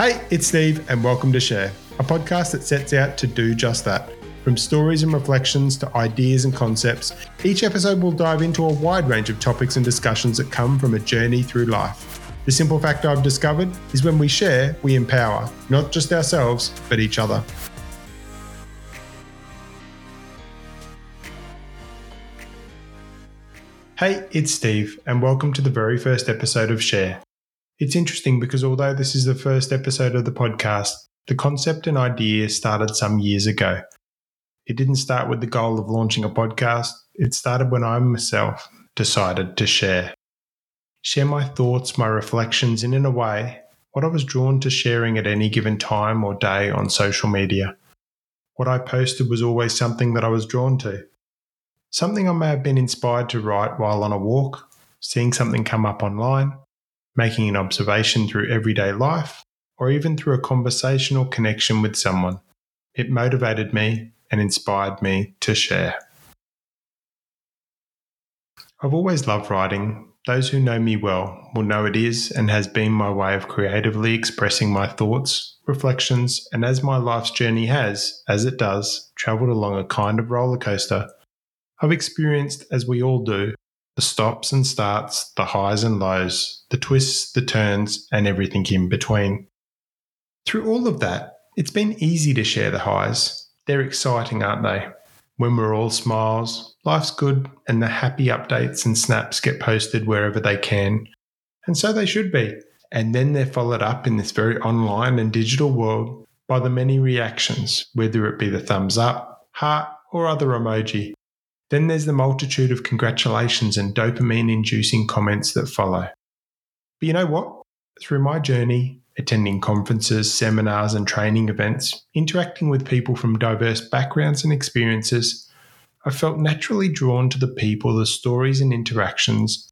Hey, it's Steve, and welcome to Share, a podcast that sets out to do just that. From stories and reflections to ideas and concepts, each episode will dive into a wide range of topics and discussions that come from a journey through life. The simple fact I've discovered is when we share, we empower, not just ourselves, but each other. Hey, it's Steve, and welcome to the very first episode of Share. It's interesting because although this is the first episode of the podcast, the concept and idea started some years ago. It didn't start with the goal of launching a podcast, it started when I myself decided to share. Share my thoughts, my reflections, and in a way, what I was drawn to sharing at any given time or day on social media. What I posted was always something that I was drawn to. Something I may have been inspired to write while on a walk, seeing something come up online, making an observation through everyday life, or even through a conversational connection with someone. It motivated me and inspired me to share. I've always loved writing. Those who know me well will know it is and has been my way of creatively expressing my thoughts, reflections, and as my life's journey has, as it does, travelled along a kind of roller coaster I've experienced, as we all do, the stops and starts, the highs and lows, the twists, the turns, and everything in between. Through all of that, it's been easy to share the highs. They're exciting, aren't they? When we're all smiles, life's good, and the happy updates and snaps get posted wherever they can. And so they should be. And then they're followed up in this very online and digital world by the many reactions, whether it be the thumbs up, heart, or other emoji. Then there's the multitude of congratulations and dopamine inducing comments that follow. But you know what? Through my journey, attending conferences, seminars, and training events, interacting with people from diverse backgrounds and experiences, I felt naturally drawn to the people, the stories, and interactions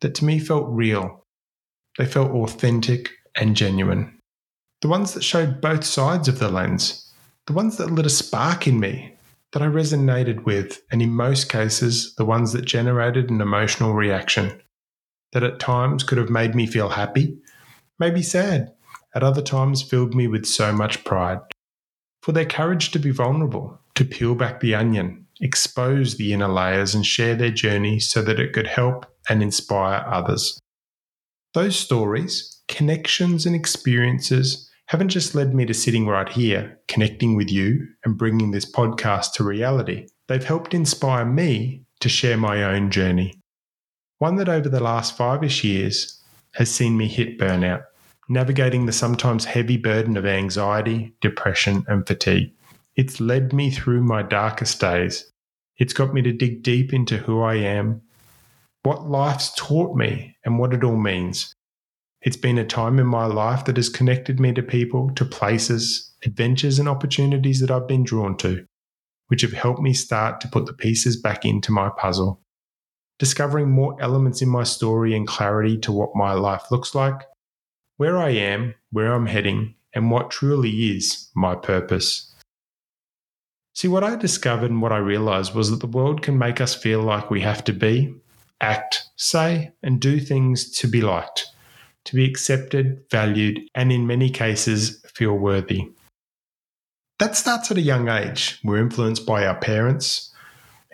that to me felt real. They felt authentic and genuine. The ones that showed both sides of the lens, the ones that lit a spark in me, that I resonated with, and in most cases, the ones that generated an emotional reaction that at times could have made me feel happy, maybe sad, at other times filled me with so much pride. For their courage to be vulnerable, to peel back the onion, expose the inner layers, and share their journey so that it could help and inspire others. Those stories, connections, and experiences haven't just led me to sitting right here, connecting with you and bringing this podcast to reality. They've helped inspire me to share my own journey. One that over the last five ish years has seen me hit burnout, navigating the sometimes heavy burden of anxiety, depression, and fatigue. It's led me through my darkest days. It's got me to dig deep into who I am, what life's taught me, and what it all means. It's been a time in my life that has connected me to people, to places, adventures, and opportunities that I've been drawn to, which have helped me start to put the pieces back into my puzzle. Discovering more elements in my story and clarity to what my life looks like, where I am, where I'm heading, and what truly is my purpose. See, what I discovered and what I realized was that the world can make us feel like we have to be, act, say, and do things to be liked to be accepted, valued, and in many cases, feel worthy. That starts at a young age. We're influenced by our parents,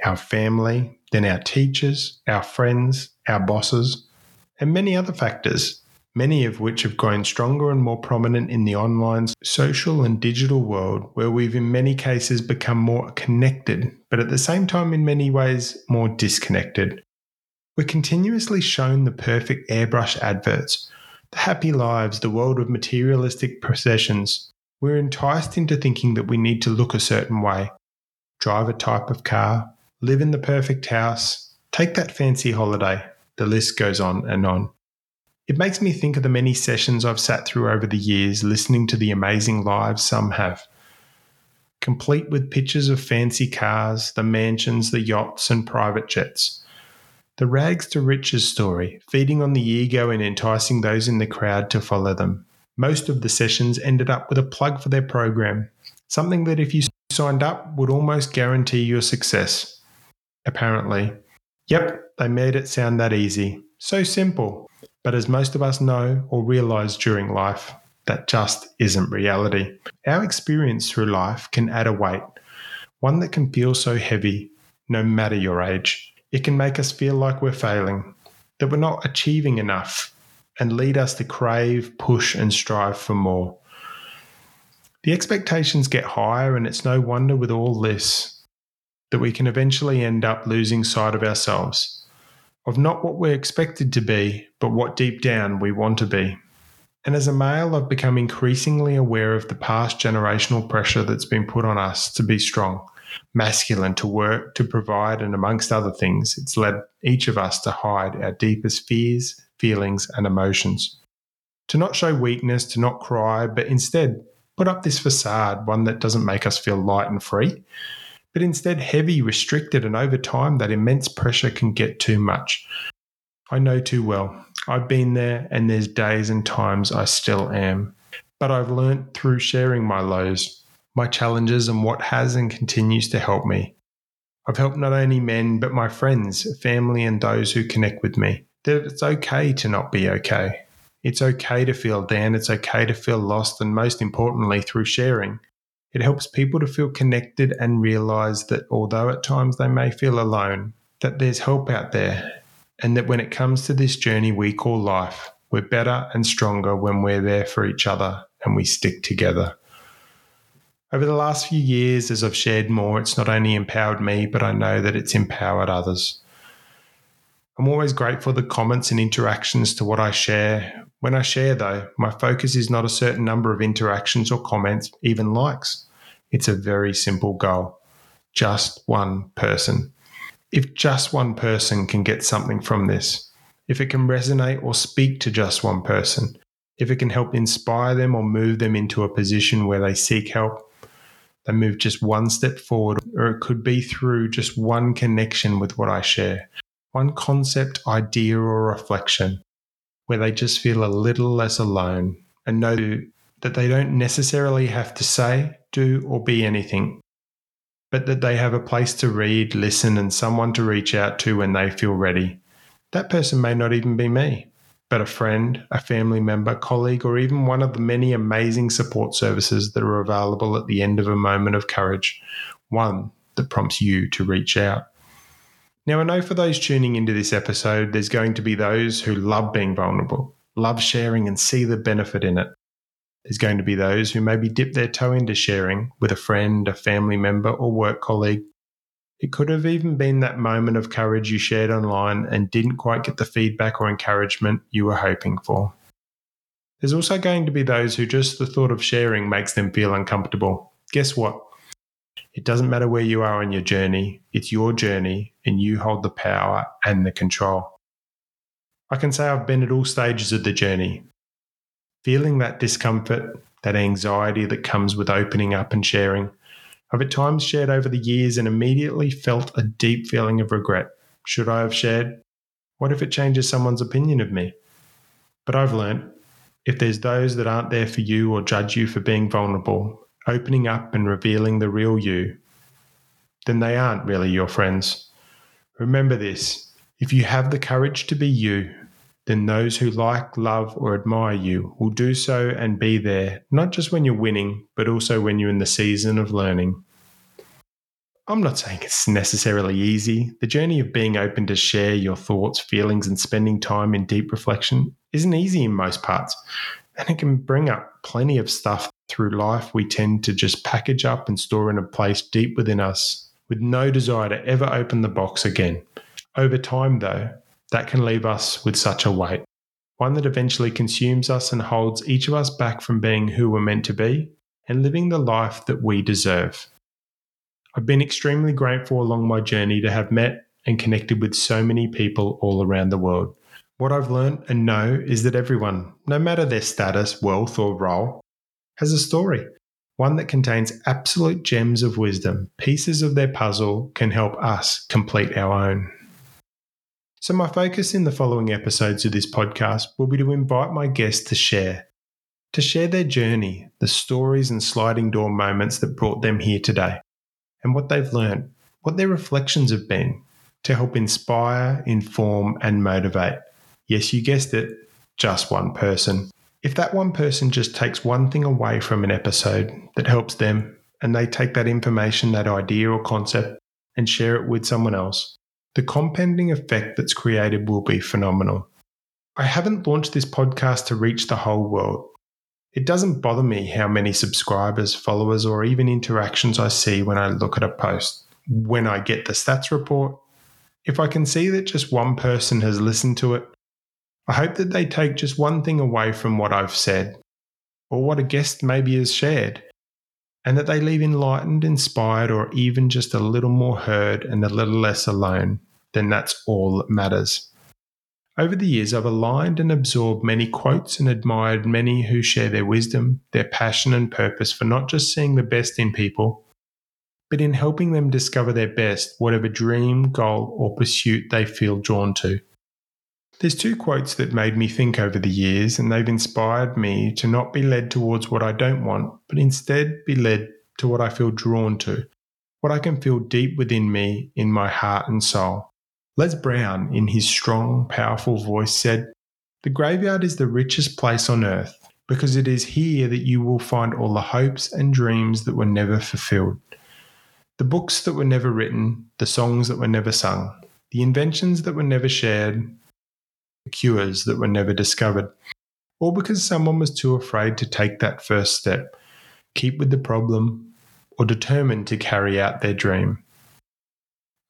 our family, then our teachers, our friends, our bosses, and many other factors, many of which have grown stronger and more prominent in the online, social, and digital world, where we've in many cases become more connected, but at the same time, in many ways, more disconnected. We're continuously shown the perfect airbrush adverts happy lives, the world of materialistic possessions, we're enticed into thinking that we need to look a certain way, drive a type of car, live in the perfect house, take that fancy holiday. The list goes on and on. It makes me think of the many sessions I've sat through over the years listening to the amazing lives some have. Complete with pictures of fancy cars, the mansions, the yachts, and private jets. The rags to riches story, feeding on the ego and enticing those in the crowd to follow them. Most of the sessions ended up with a plug for their program, something that if you signed up would almost guarantee your success. Apparently. Yep, they made it sound that easy. So simple. But as most of us know or realize during life, that just isn't reality. Our experience through life can add a weight, one that can feel so heavy, no matter your age. It can make us feel like we're failing, that we're not achieving enough, and lead us to crave, push, and strive for more. The expectations get higher, and it's no wonder with all this that we can eventually end up losing sight of ourselves, of not what we're expected to be, but what deep down we want to be. And as a male, I've become increasingly aware of the past generational pressure that's been put on us to be strong, masculine, to work, to provide, and amongst other things, it's led each of us to hide our deepest fears, feelings, and emotions. To not show weakness, to not cry, but instead put up this facade, one that doesn't make us feel light and free, but instead heavy, restricted, and over time, that immense pressure can get too much. I know too well. I've been there, and there's days and times I still am. But I've learnt through sharing my lows, my challenges, and what has and continues to help me. I've helped not only men, but my friends, family, and those who connect with me it's okay to not be okay. It's okay to feel down, it's okay to feel lost, and most importantly, through sharing, it helps people to feel connected and realize that although at times they may feel alone, that there's help out there and that when it comes to this journey we call life, we're better and stronger when we're there for each other and we stick together. Over the last few years, as I've shared more, it's not only empowered me, but I know that it's empowered others. I'm always grateful for the comments and interactions to what I share. When I share, though, my focus is not a certain number of interactions or comments, even likes. It's a very simple goal just one person if just one person can get something from this, if it can resonate or speak to just one person, if it can help inspire them or move them into a position where they seek help, they move just one step forward, or it could be through just one connection with what I share, one concept, idea, or reflection, where they just feel a little less alone and know that they don't necessarily have to say, do, or be anything but that they have a place to read, listen, and someone to reach out to when they feel ready. That person may not even be me, but a friend, a family member, colleague, or even one of the many amazing support services that are available at the end of a moment of courage, one that prompts you to reach out. Now, I know for those tuning into this episode, there's going to be those who love being vulnerable, love sharing, and see the benefit in it. There's going to be those who maybe dip their toe into sharing with a friend, a family member, or work colleague. It could have even been that moment of courage you shared online and didn't quite get the feedback or encouragement you were hoping for. There's also going to be those who just the thought of sharing makes them feel uncomfortable. Guess what? It doesn't matter where you are on your journey, it's your journey, and you hold the power and the control. I can say I've been at all stages of the journey feeling that discomfort, that anxiety that comes with opening up and sharing. I've at times shared over the years and immediately felt a deep feeling of regret. Should I have shared? What if it changes someone's opinion of me? But I've learnt if there's those that aren't there for you or judge you for being vulnerable, opening up and revealing the real you, then they aren't really your friends. Remember this if you have the courage to be you, then those who like, love, or admire you will do so and be there, not just when you're winning, but also when you're in the season of learning. I'm not saying it's necessarily easy. The journey of being open to share your thoughts, feelings, and spending time in deep reflection isn't easy in most parts. And it can bring up plenty of stuff through life we tend to just package up and store in a place deep within us with no desire to ever open the box again. Over time, though, that can leave us with such a weight, one that eventually consumes us and holds each of us back from being who we're meant to be and living the life that we deserve. I've been extremely grateful along my journey to have met and connected with so many people all around the world. What I've learned and know is that everyone, no matter their status, wealth, or role, has a story, one that contains absolute gems of wisdom. Pieces of their puzzle can help us complete our own. So, my focus in the following episodes of this podcast will be to invite my guests to share, to share their journey, the stories and sliding door moments that brought them here today, and what they've learned, what their reflections have been, to help inspire, inform, and motivate. Yes, you guessed it, just one person. If that one person just takes one thing away from an episode that helps them, and they take that information, that idea or concept, and share it with someone else, the compounding effect that's created will be phenomenal. I haven't launched this podcast to reach the whole world. It doesn't bother me how many subscribers, followers, or even interactions I see when I look at a post. When I get the stats report, if I can see that just one person has listened to it, I hope that they take just one thing away from what I've said, or what a guest maybe has shared, and that they leave enlightened, inspired, or even just a little more heard and a little less alone, then that's all that matters. Over the years, I've aligned and absorbed many quotes and admired many who share their wisdom, their passion, and purpose for not just seeing the best in people, but in helping them discover their best, whatever dream, goal, or pursuit they feel drawn to. There's two quotes that made me think over the years, and they've inspired me to not be led towards what I don't want, but instead be led to what I feel drawn to, what I can feel deep within me, in my heart and soul. Les Brown, in his strong, powerful voice, said, The graveyard is the richest place on earth because it is here that you will find all the hopes and dreams that were never fulfilled, the books that were never written, the songs that were never sung, the inventions that were never shared, the cures that were never discovered, all because someone was too afraid to take that first step, keep with the problem, or determined to carry out their dream.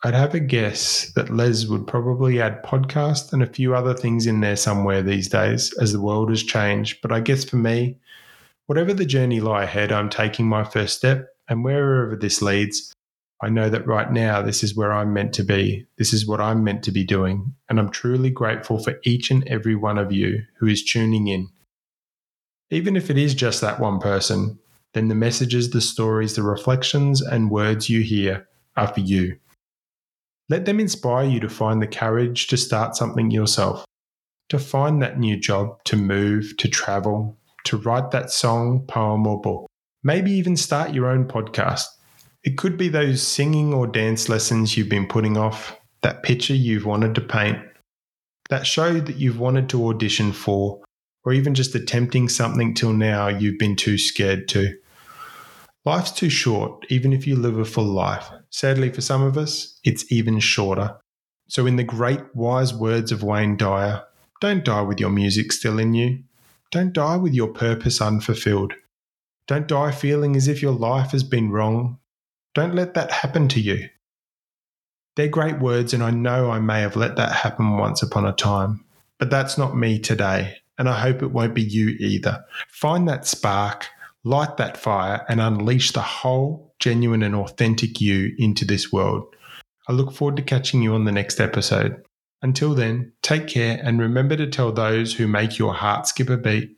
I'd have a guess that Les would probably add podcast and a few other things in there somewhere these days as the world has changed. But I guess for me, whatever the journey lie ahead, I'm taking my first step, and wherever this leads, I know that right now, this is where I'm meant to be. This is what I'm meant to be doing. And I'm truly grateful for each and every one of you who is tuning in. Even if it is just that one person, then the messages, the stories, the reflections, and words you hear are for you. Let them inspire you to find the courage to start something yourself, to find that new job, to move, to travel, to write that song, poem, or book. Maybe even start your own podcast it could be those singing or dance lessons you've been putting off, that picture you've wanted to paint, that show that you've wanted to audition for, or even just attempting something till now you've been too scared to. Life's too short, even if you live a full life. Sadly, for some of us, it's even shorter. So, in the great wise words of Wayne Dyer, don't die with your music still in you. Don't die with your purpose unfulfilled. Don't die feeling as if your life has been wrong don't let that happen to you. They're great words, and I know I may have let that happen once upon a time, but that's not me today, and I hope it won't be you either. Find that spark, light that fire, and unleash the whole, genuine, and authentic you into this world. I look forward to catching you on the next episode. Until then, take care and remember to tell those who make your heart skip a beat,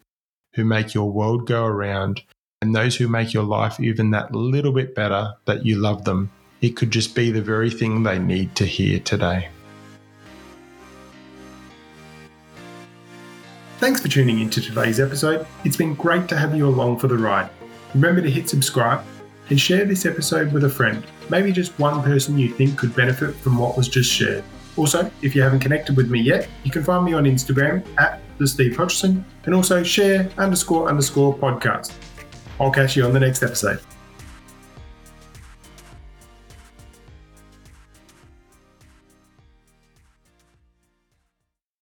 who make your world go around, and those who make your life even that little bit better that you love them. It could just be the very thing they need to hear today. Thanks for tuning in to today's episode. It's been great to have you along for the ride. Remember to hit subscribe and share this episode with a friend, maybe just one person you think could benefit from what was just shared. Also, if you haven't connected with me yet, you can find me on Instagram at the Steve Hodgson and also share underscore underscore podcast. I'll catch you on the next episode.